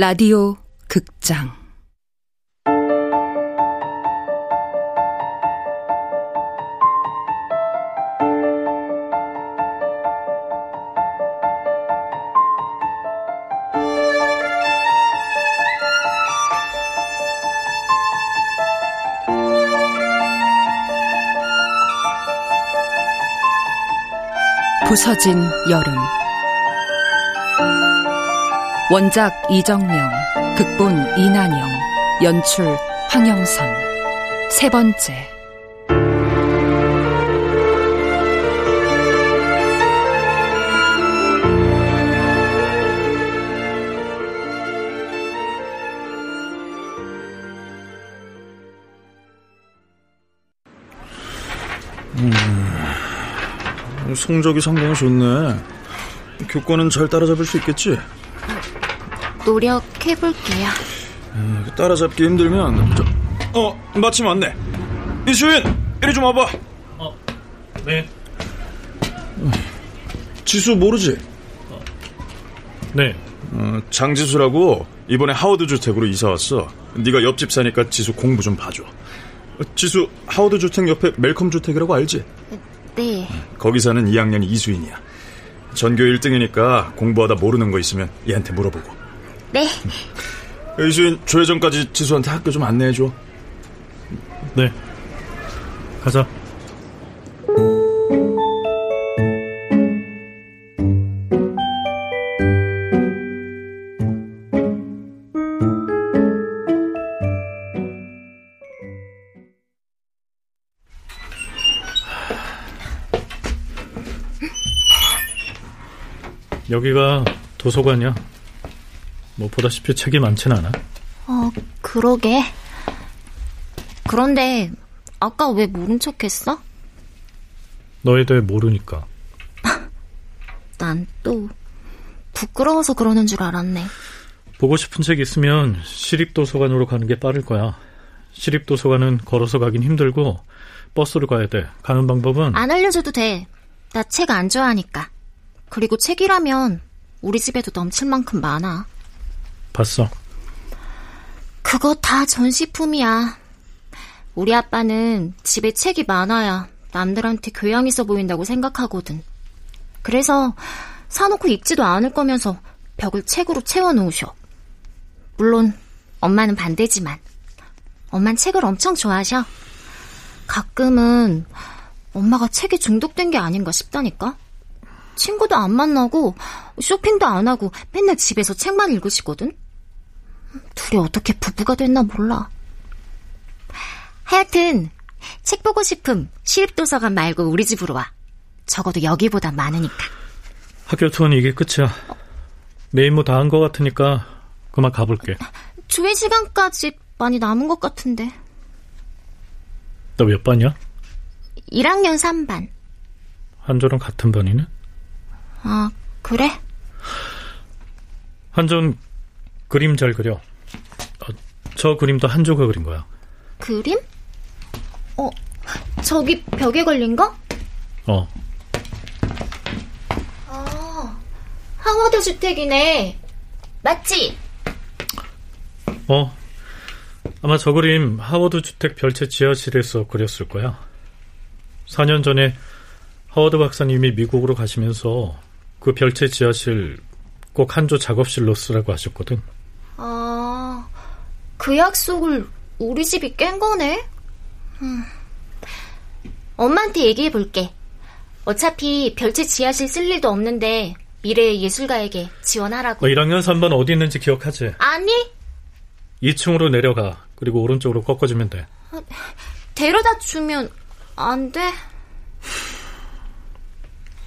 라디오 극장. 부서진 여름 원작 이정명 극본 이난영 연출 황영선 세 번째 음, 성적이 상당히 좋네. 교권은 잘 따라잡을 수 있겠지? 노력해볼게요. 음, 따라잡기 힘들면 저, 어 마침 왔네. 이수인 이리 좀 와봐. 어, 네. 지수 모르지? 어, 네. 어, 장지수라고 이번에 하워드 주택으로 이사 왔어. 네가 옆집 사니까 지수 공부 좀 봐줘. 어, 지수 하워드 주택 옆에 멜컴 주택이라고 알지? 네. 거기 사는 2학년 이수인이야. 전교 1등이니까 공부하다 모르는 거 있으면 얘한테 물어보고. 네. 이수인 조회전까지 지수한테 학교 좀 안내해줘. 네. 가자. 여기가 도서관이야. 뭐 보다시피 책이 많진 않아. 어, 그러게. 그런데 아까 왜 모른 척했어? 너에 대해 모르니까. 난 또 부끄러워서 그러는 줄 알았네. 보고 싶은 책 있으면 시립도서관으로 가는 게 빠를 거야. 시립도서관은 걸어서 가긴 힘들고 버스로 가야 돼. 가는 방법은 안 알려줘도 돼. 나 책 안 좋아하니까. 그리고 책이라면 우리 집에도 넘칠 만큼 많아. 봤어. 그거 다 전시품이야. 우리 아빠는 집에 책이 많아야 남들한테 교양 있어 보인다고 생각하거든. 그래서 사놓고 읽지도 않을 거면서 벽을 책으로 채워놓으셔. 물론 엄마는 반대지만 엄만 책을 엄청 좋아하셔. 가끔은 엄마가 책에 중독된 게 아닌가 싶다니까. 친구도 안 만나고 쇼핑도 안 하고 맨날 집에서 책만 읽으시거든. 둘이 어떻게 부부가 됐나 몰라. 하여튼 책 보고 싶음 시립도서관 말고 우리 집으로 와. 적어도 여기보다 많으니까. 학교 투어는 이게 끝이야. 내 임무 다 한 것 같으니까 그만 가볼게. 조회 시간까지 많이 남은 것 같은데. 너 몇 반이야? 1학년 3반. 한조랑 같은 반이네? 아, 그래? 한조는 그림 잘 그려. 어, 저 그림도 한 조가 그린 거야. 그림? 어, 저기 벽에 걸린 거? 어. 아, 하워드 주택이네. 맞지? 어. 아마 저 그림 하워드 주택 별채 지하실에서 그렸을 거야. 4년 전에 하워드 박사님이 미국으로 가시면서 그 별채 지하실 꼭 한조 작업실로 쓰라고 하셨거든. 아, 그 약속을 우리 집이 깬 거네? 음. 엄마한테 얘기해 볼게. 어차피 별채 지하실 쓸 일도 없는데 미래의 예술가에게 지원하라고. 어, 1학년 3반 어디 있는지 기억하지? 아니. 2층으로 내려가. 그리고 오른쪽으로 꺾어주면 돼. 데려다 주면 안 돼?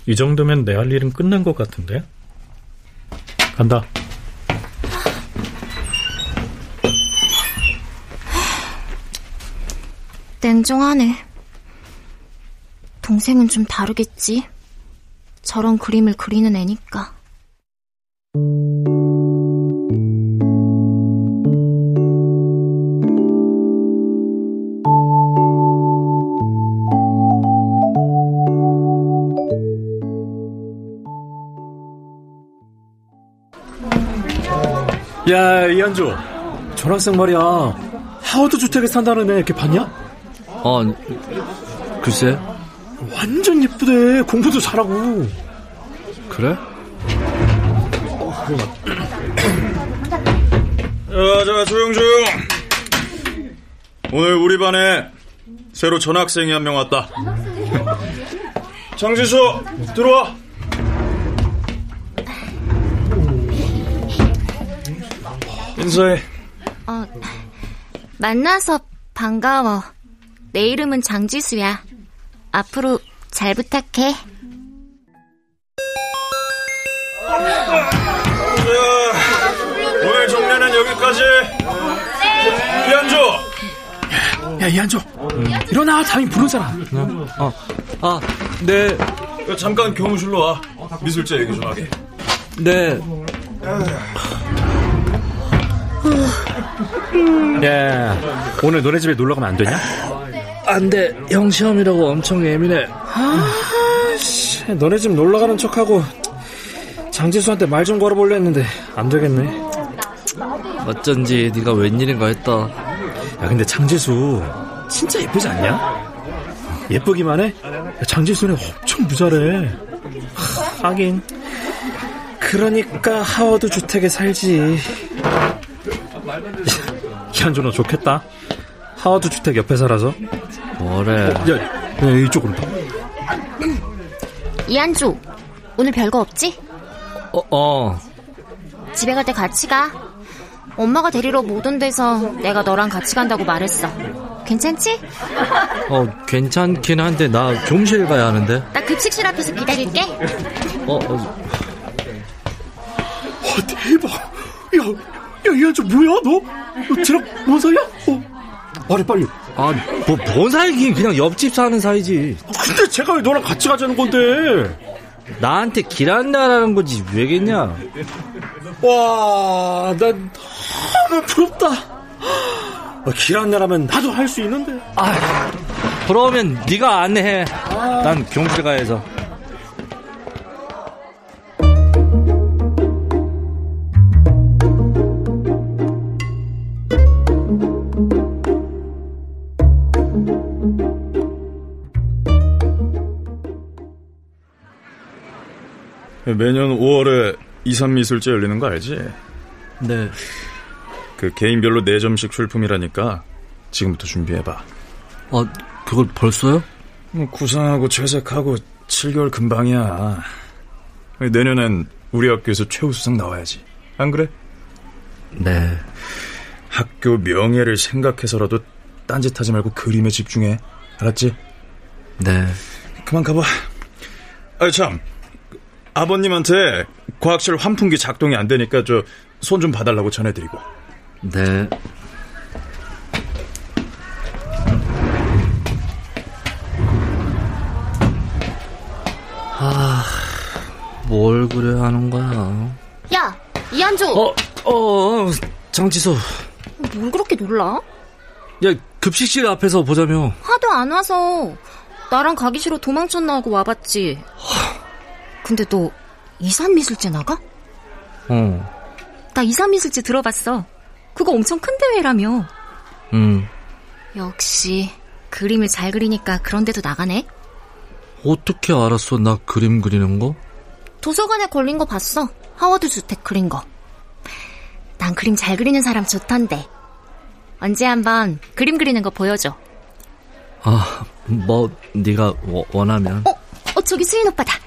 이 정도면 내 할 일은 끝난 것 같은데? 간다. 냉정하네. 동생은 좀 다르겠지. 저런 그림을 그리는 애니까. 야, 이한조. 전학생 말이야. 하워드 주택에 산다는 애 이렇게 봤냐? 어, 글쎄. 완전 예쁘대. 공부도 잘하고. 그래? 자, 자, 조용, 조용. 오늘 우리 반에 새로 전학생이 한 명 왔다. 장지수, 들어와. 인사해. 어, 만나서 반가워. 내 이름은 장지수야. 앞으로 잘 부탁해. 자, 오늘 정례는 여기까지. 이한조, 야, 이한조. 일어나. 담임 부르잖아. 어, 아, 네, 잠깐 교무실로 와. 미술제 얘기 좀 하게. 네. 야, 오늘 너네 집에 놀러 가면 안 되냐? 안 돼. 형 시험이라고 엄청 예민해. 씨, 너네 집 놀러 가는 척하고 장지수한테 말 좀 걸어볼려 했는데 안 되겠네. 어쩐지 네가 웬일인가 했다. 야, 근데 장지수 진짜 예쁘지 않냐? 예쁘기만 해? 야, 장지수는 엄청 부자래. 하, 하긴. 그러니까 하워드 주택에 살지. 너 좋겠다. 하워드 주택 옆에 살아서. 뭐래. 야, 야 이쪽으로 봐. 이한주, 오늘 별거 없지? 어, 어. 집에 갈 때 같이 가. 엄마가 데리러 못 온대서 내가 너랑 같이 간다고 말했어. 괜찮지? 어, 괜찮긴 한데 나 교무실 가야 하는데. 나 급식실 앞에서 기다릴게. 어, 어 와, 대박. 야, 야, 이한조 뭐야, 너? 너 쟤랑 뭔 사이야? 어, 말해, 빨리. 아, 뭐, 뭔 사이긴 그냥 옆집 사는 사이지. 근데 제가 왜 너랑 같이 가자는 건데? 나한테 길 안내하라는 거지, 왜겠냐? 와, 난 너무 부럽다. 어, 길 안내라면 나도 할 수 있는데. 아, 그러면 네가 안내해. 난 교무실 가야 해서. 매년 5월에 이산미술제 열리는 거 알지? 네. 그 개인별로 4점씩 출품이라니까 지금부터 준비해봐. 어, 그걸 벌써요? 뭐 구상하고 채색하고 7개월 금방이야. 내년엔 우리 학교에서 최우수상 나와야지. 안 그래? 네. 학교 명예를 생각해서라도 딴짓하지 말고 그림에 집중해. 알았지? 네. 그만 가봐. 아이 참. 아버님한테 과학실 환풍기 작동이 안 되니까 저 손 좀 봐달라고 전해드리고. 네. 아, 뭘 그래 하는 거야? 야, 이한주, 어, 어, 장지수. 뭘 그렇게 놀라? 야, 급식실 앞에서 보자며. 하도 안 와서 나랑 가기 싫어 도망쳤나 하고 와봤지. 근데 너 이산미술제 나가? 어, 나 이산미술제 들어봤어. 그거 엄청 큰 대회라며. 음. 역시 그림을 잘 그리니까 그런 데도 나가네. 어떻게 알았어, 나 그림 그리는 거? 도서관에 걸린 거 봤어. 하워드 주택 그린 거. 난 그림 잘 그리는 사람 좋던데. 언제 한번 그림 그리는 거 보여줘. 아, 뭐, 네가 워- 원하면. 어, 어 저기 수인 오빠다.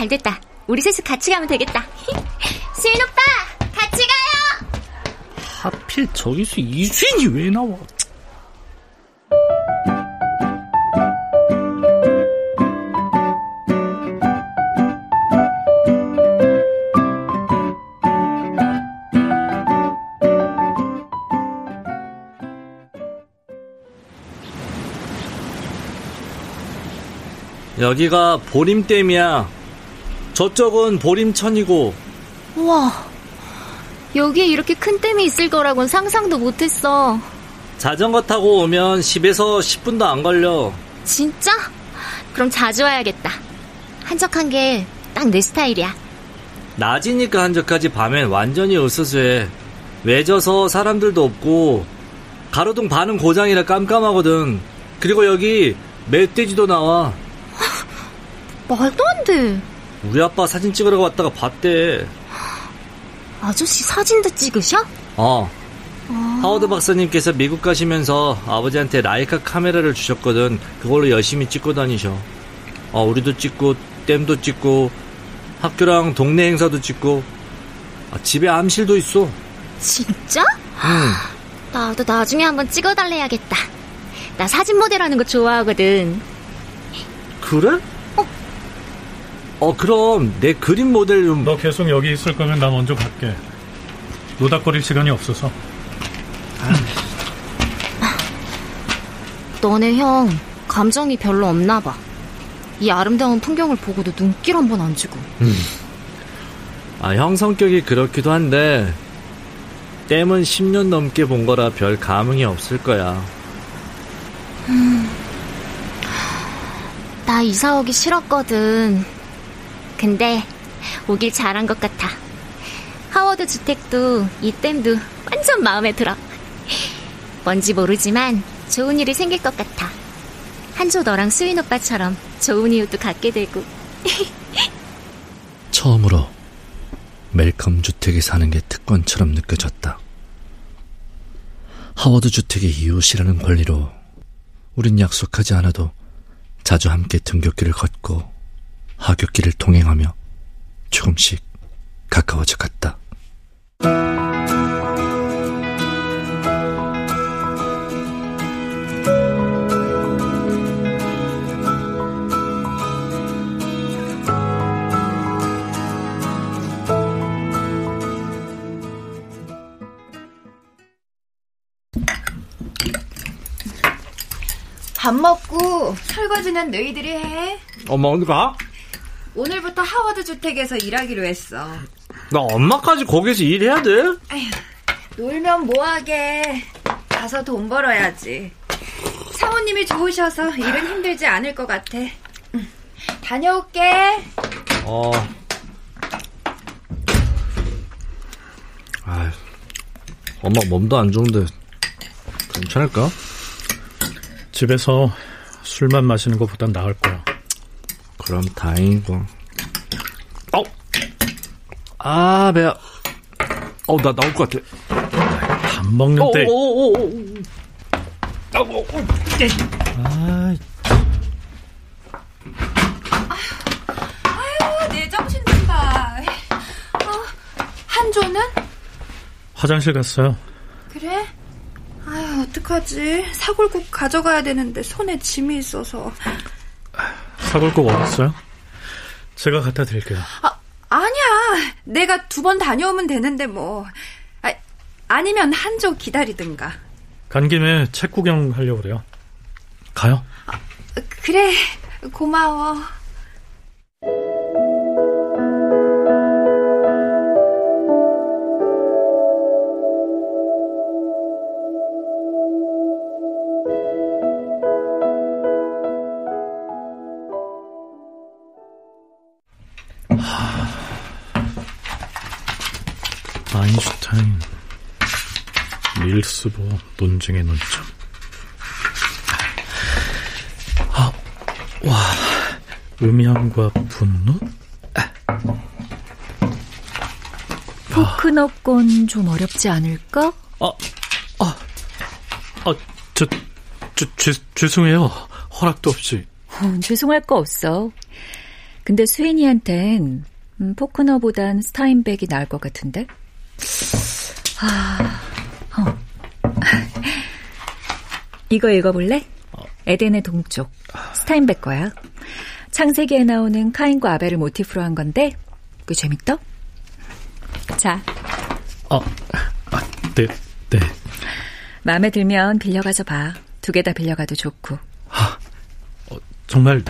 잘 됐다. 우리 셋이 같이 가면 되겠다. 수인 오빠, 같이 가요. 하필 저기서 이수인이 왜 나와? 여기가 보림댐이야. 저쪽은 보림천이고 우와, 여기에 이렇게 큰 댐이 있을 거라곤 상상도 못했어. 자전거 타고 오면 10에서 10분도 안 걸려. 진짜? 그럼 자주 와야겠다. 한적한 게 딱 내 스타일이야. 낮이니까 한적하지 밤엔 완전히 으스스해. 외져서 사람들도 없고 가로등 반은 고장이라 깜깜하거든. 그리고 여기 멧돼지도 나와. 말도 안 돼. 우리 아빠 사진 찍으러 왔다가 봤대. 아저씨 사진도 찍으셔? 어. 하워드 박사님께서 미국 가시면서 아버지한테 라이카 카메라를 주셨거든. 그걸로 열심히 찍고 다니셔. 어, 우리도 찍고, 댐도 찍고, 학교랑 동네 행사도 찍고, 아, 집에 암실도 있어. 진짜? 응. 나도 나중에 한번 찍어달래야겠다. 나 사진 모델 하는 거 좋아하거든. 그래? 어, 그럼 내 그림 모델 좀. 너 계속 여기 있을 거면 나 먼저 갈게. 노닥거릴 시간이 없어서. 너네 형 감정이 별로 없나 봐. 이 아름다운 풍경을 보고도 눈길 한 번 안 주고. 아, 형 성격이 그렇기도 한데, 댐은 10년 넘게 본 거라 별 감흥이 없을 거야. 나 이사 오기 싫었거든. 근데 오길 잘한 것 같아. 하워드 주택도 이 댐도 완전 마음에 들어. 뭔지 모르지만 좋은 일이 생길 것 같아. 한조 너랑 수인 오빠처럼 좋은 이웃도 갖게 되고. 처음으로 멜컴 주택에 사는 게 특권처럼 느껴졌다. 하워드 주택의 이웃이라는 권리로 우린 약속하지 않아도 자주 함께 등굣길을 걷고 하굣길을 통행하며 조금씩 가까워져 갔다. 밥 먹고 설거지는 너희들이 해. 엄마 어디 가? 오늘부터 하워드 주택에서 일하기로 했어. 나 엄마까지 거기서 일해야 돼? 놀면 뭐하게. 가서 돈 벌어야지. 사모님이 좋으셔서 일은 힘들지 않을 것 같아. 응. 다녀올게. 어. 아, 엄마 몸도 안 좋은데 괜찮을까? 집에서 술만 마시는 것보단 나을 거야. 그럼 다행이고. 어, 아 배야. 어, 나 나올 것 같아. 밥 먹는데. 오오 오 오. 아, 내 정신 좀 봐. 어, 한조는? 화장실 갔어요. 그래? 아유, 어떡하지. 사골국 가져가야 되는데 손에 짐이 있어서. 사골국 어딨어요? 제가 갖다 드릴게요. 아, 아니야. 내가 두 번 다녀오면 되는데 뭐. 아, 아니면 한조 기다리든가. 간 김에 책 구경 하려고 그래요. 가요. 그래, 고마워. 보어 논증의 논점. 아, 와, 음양과 분노? 포크너건 좀 어렵지 않을까? 아, 아, 아, 저, 저, 죄, 죄송해요. 허락도 없이. 어, 죄송할 거 없어. 근데 수인이한텐 음, 포크너보단 스타인백이 나을 것 같은데? 아, 어. 이거 읽어볼래? 에덴의 동쪽. 스타인백 거야. 창세기에 나오는 카인과 아벨을 모티프로 한 건데, 그 재밌다? 자, 아, 아, 네, 네. 마음에 들면 빌려가서 봐. 두 개 다 빌려가도 좋고. 정말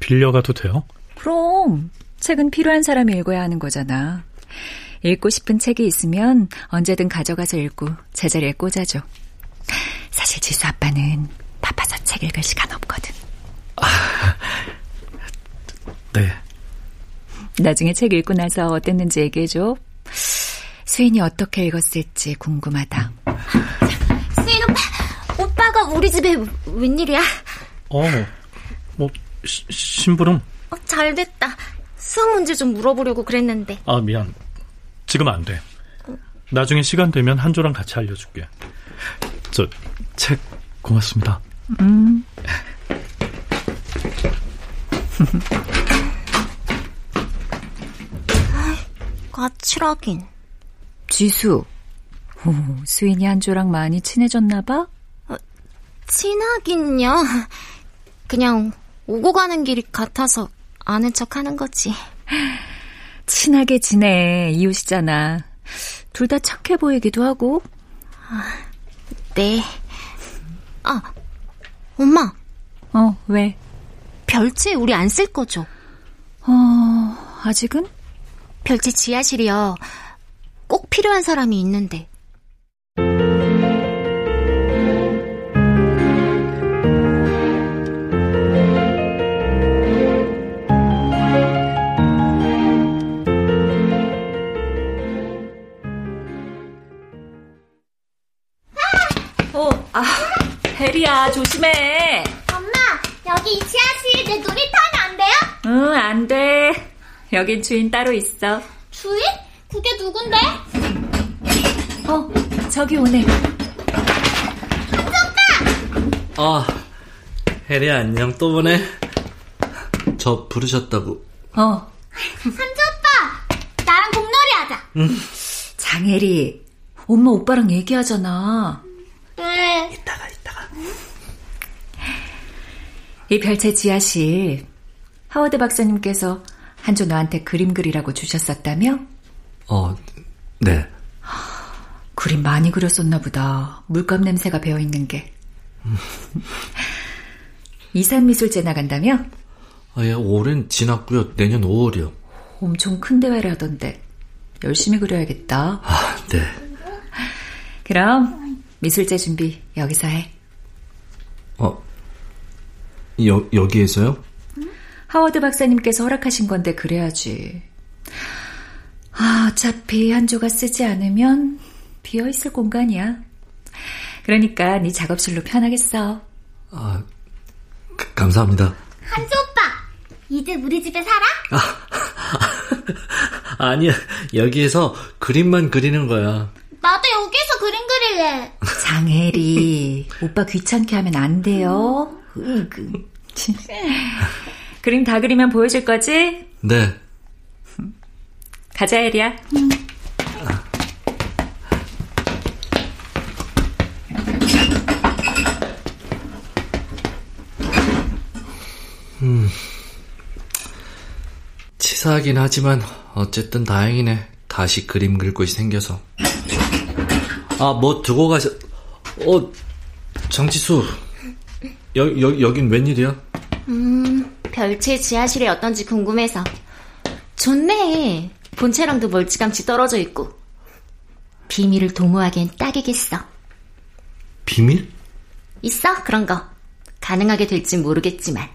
빌려가도 돼요? 그럼 책은 필요한 사람이 읽어야 하는 거잖아. 읽고 싶은 책이 있으면 언제든 가져가서 읽고 제자리에 꽂아줘. 사실 지수 아빠는 바빠서 책 읽을 시간 없거든. 네. 나중에 책 읽고 나서 어땠는지 얘기해줘. 수인이 어떻게 읽었을지 궁금하다. 수인 오빠, 오빠가 우리 집에 웬일이야? 어, 뭐 시, 심부름? 어, 잘 됐다. 수학 문제 좀 물어보려고 그랬는데. 아 미안. 지금 안 돼. 나중에 시간 되면 한조랑 같이 알려줄게. 저 책 고맙습니다. 음. 까칠하긴. 지수. 오, 수인이 한조랑 많이 친해졌나 봐? 친하긴요. 그냥 오고 가는 길이 같아서 아는 척 하는 거지. 친하게 지내. 이웃이잖아. 둘 다 착해 보이기도 하고. 네. 아, 엄마. 어, 왜? 별채 우리 안 쓸 거죠? 어, 아직은? 별채 지하실이요. 꼭 필요한 사람이 있는데. 혜리야, 조심해. 엄마, 여기 이 지하실 내 눈이 타면 안 돼요? 응, 안 돼. 여긴 주인 따로 있어. 주인? 그게 누군데? 어, 저기 오네. 아, 혜리 안녕 또 보네. 저 부르셨다고. 어, 삼주 오빠, 나랑 공놀이 하자. 장혜리. 엄마 오빠랑 얘기하잖아. 네. 이따가 이따가. 이 별채 지하실. 하워드 박사님께서 한조 너한테 그림 그리라고 주셨었다며? 어, 네. 그림 많이 그렸었나 보다. 물감 냄새가 배어 있는 게. 이산 미술제 나간다며? 아, 예, 올해는 지났고요. 내년 5월이요. 엄청 큰 대회를 하던데. 열심히 그려야겠다. 아, 네. 그럼 미술제 준비 여기서 해. 어, 여, 여기에서요? 하워드 박사님께서 허락하신 건데 그래야지. 아, 어차피 한조가 쓰지 않으면 비어 있을 공간이야. 그러니까 네 작업실로 편하게 써. 아, 그, 감사합니다. 한주 오빠, 이제 우리 집에 살아? 아니야, 여기에서 그림만 그리는 거야. 나도 여기서 그림 그릴래. 장혜리, 오빠 귀찮게 하면 안 돼요. 으그. 그림 다 그리면 보여줄 거지? 네. 가자, 혜리야. 치사하긴 하지만 어쨌든 다행이네. 다시 그림 그릴 곳이 생겨서. 아, 뭐 두고 가셔. 어, 장지수. 여, 여, 여긴 웬일이야? 음, 별채 지하실이 어떤지 궁금해서. 좋네. 본체랑도 멀찌감치 떨어져 있고. 비밀을 도모하기엔 딱이겠어. 비밀? 있어, 그런 거. 가능하게 될진 모르겠지만.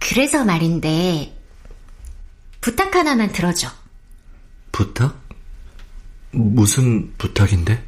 그래서 말인데, 부탁 하나만 들어줘. 부탁? 무슨 부탁인데?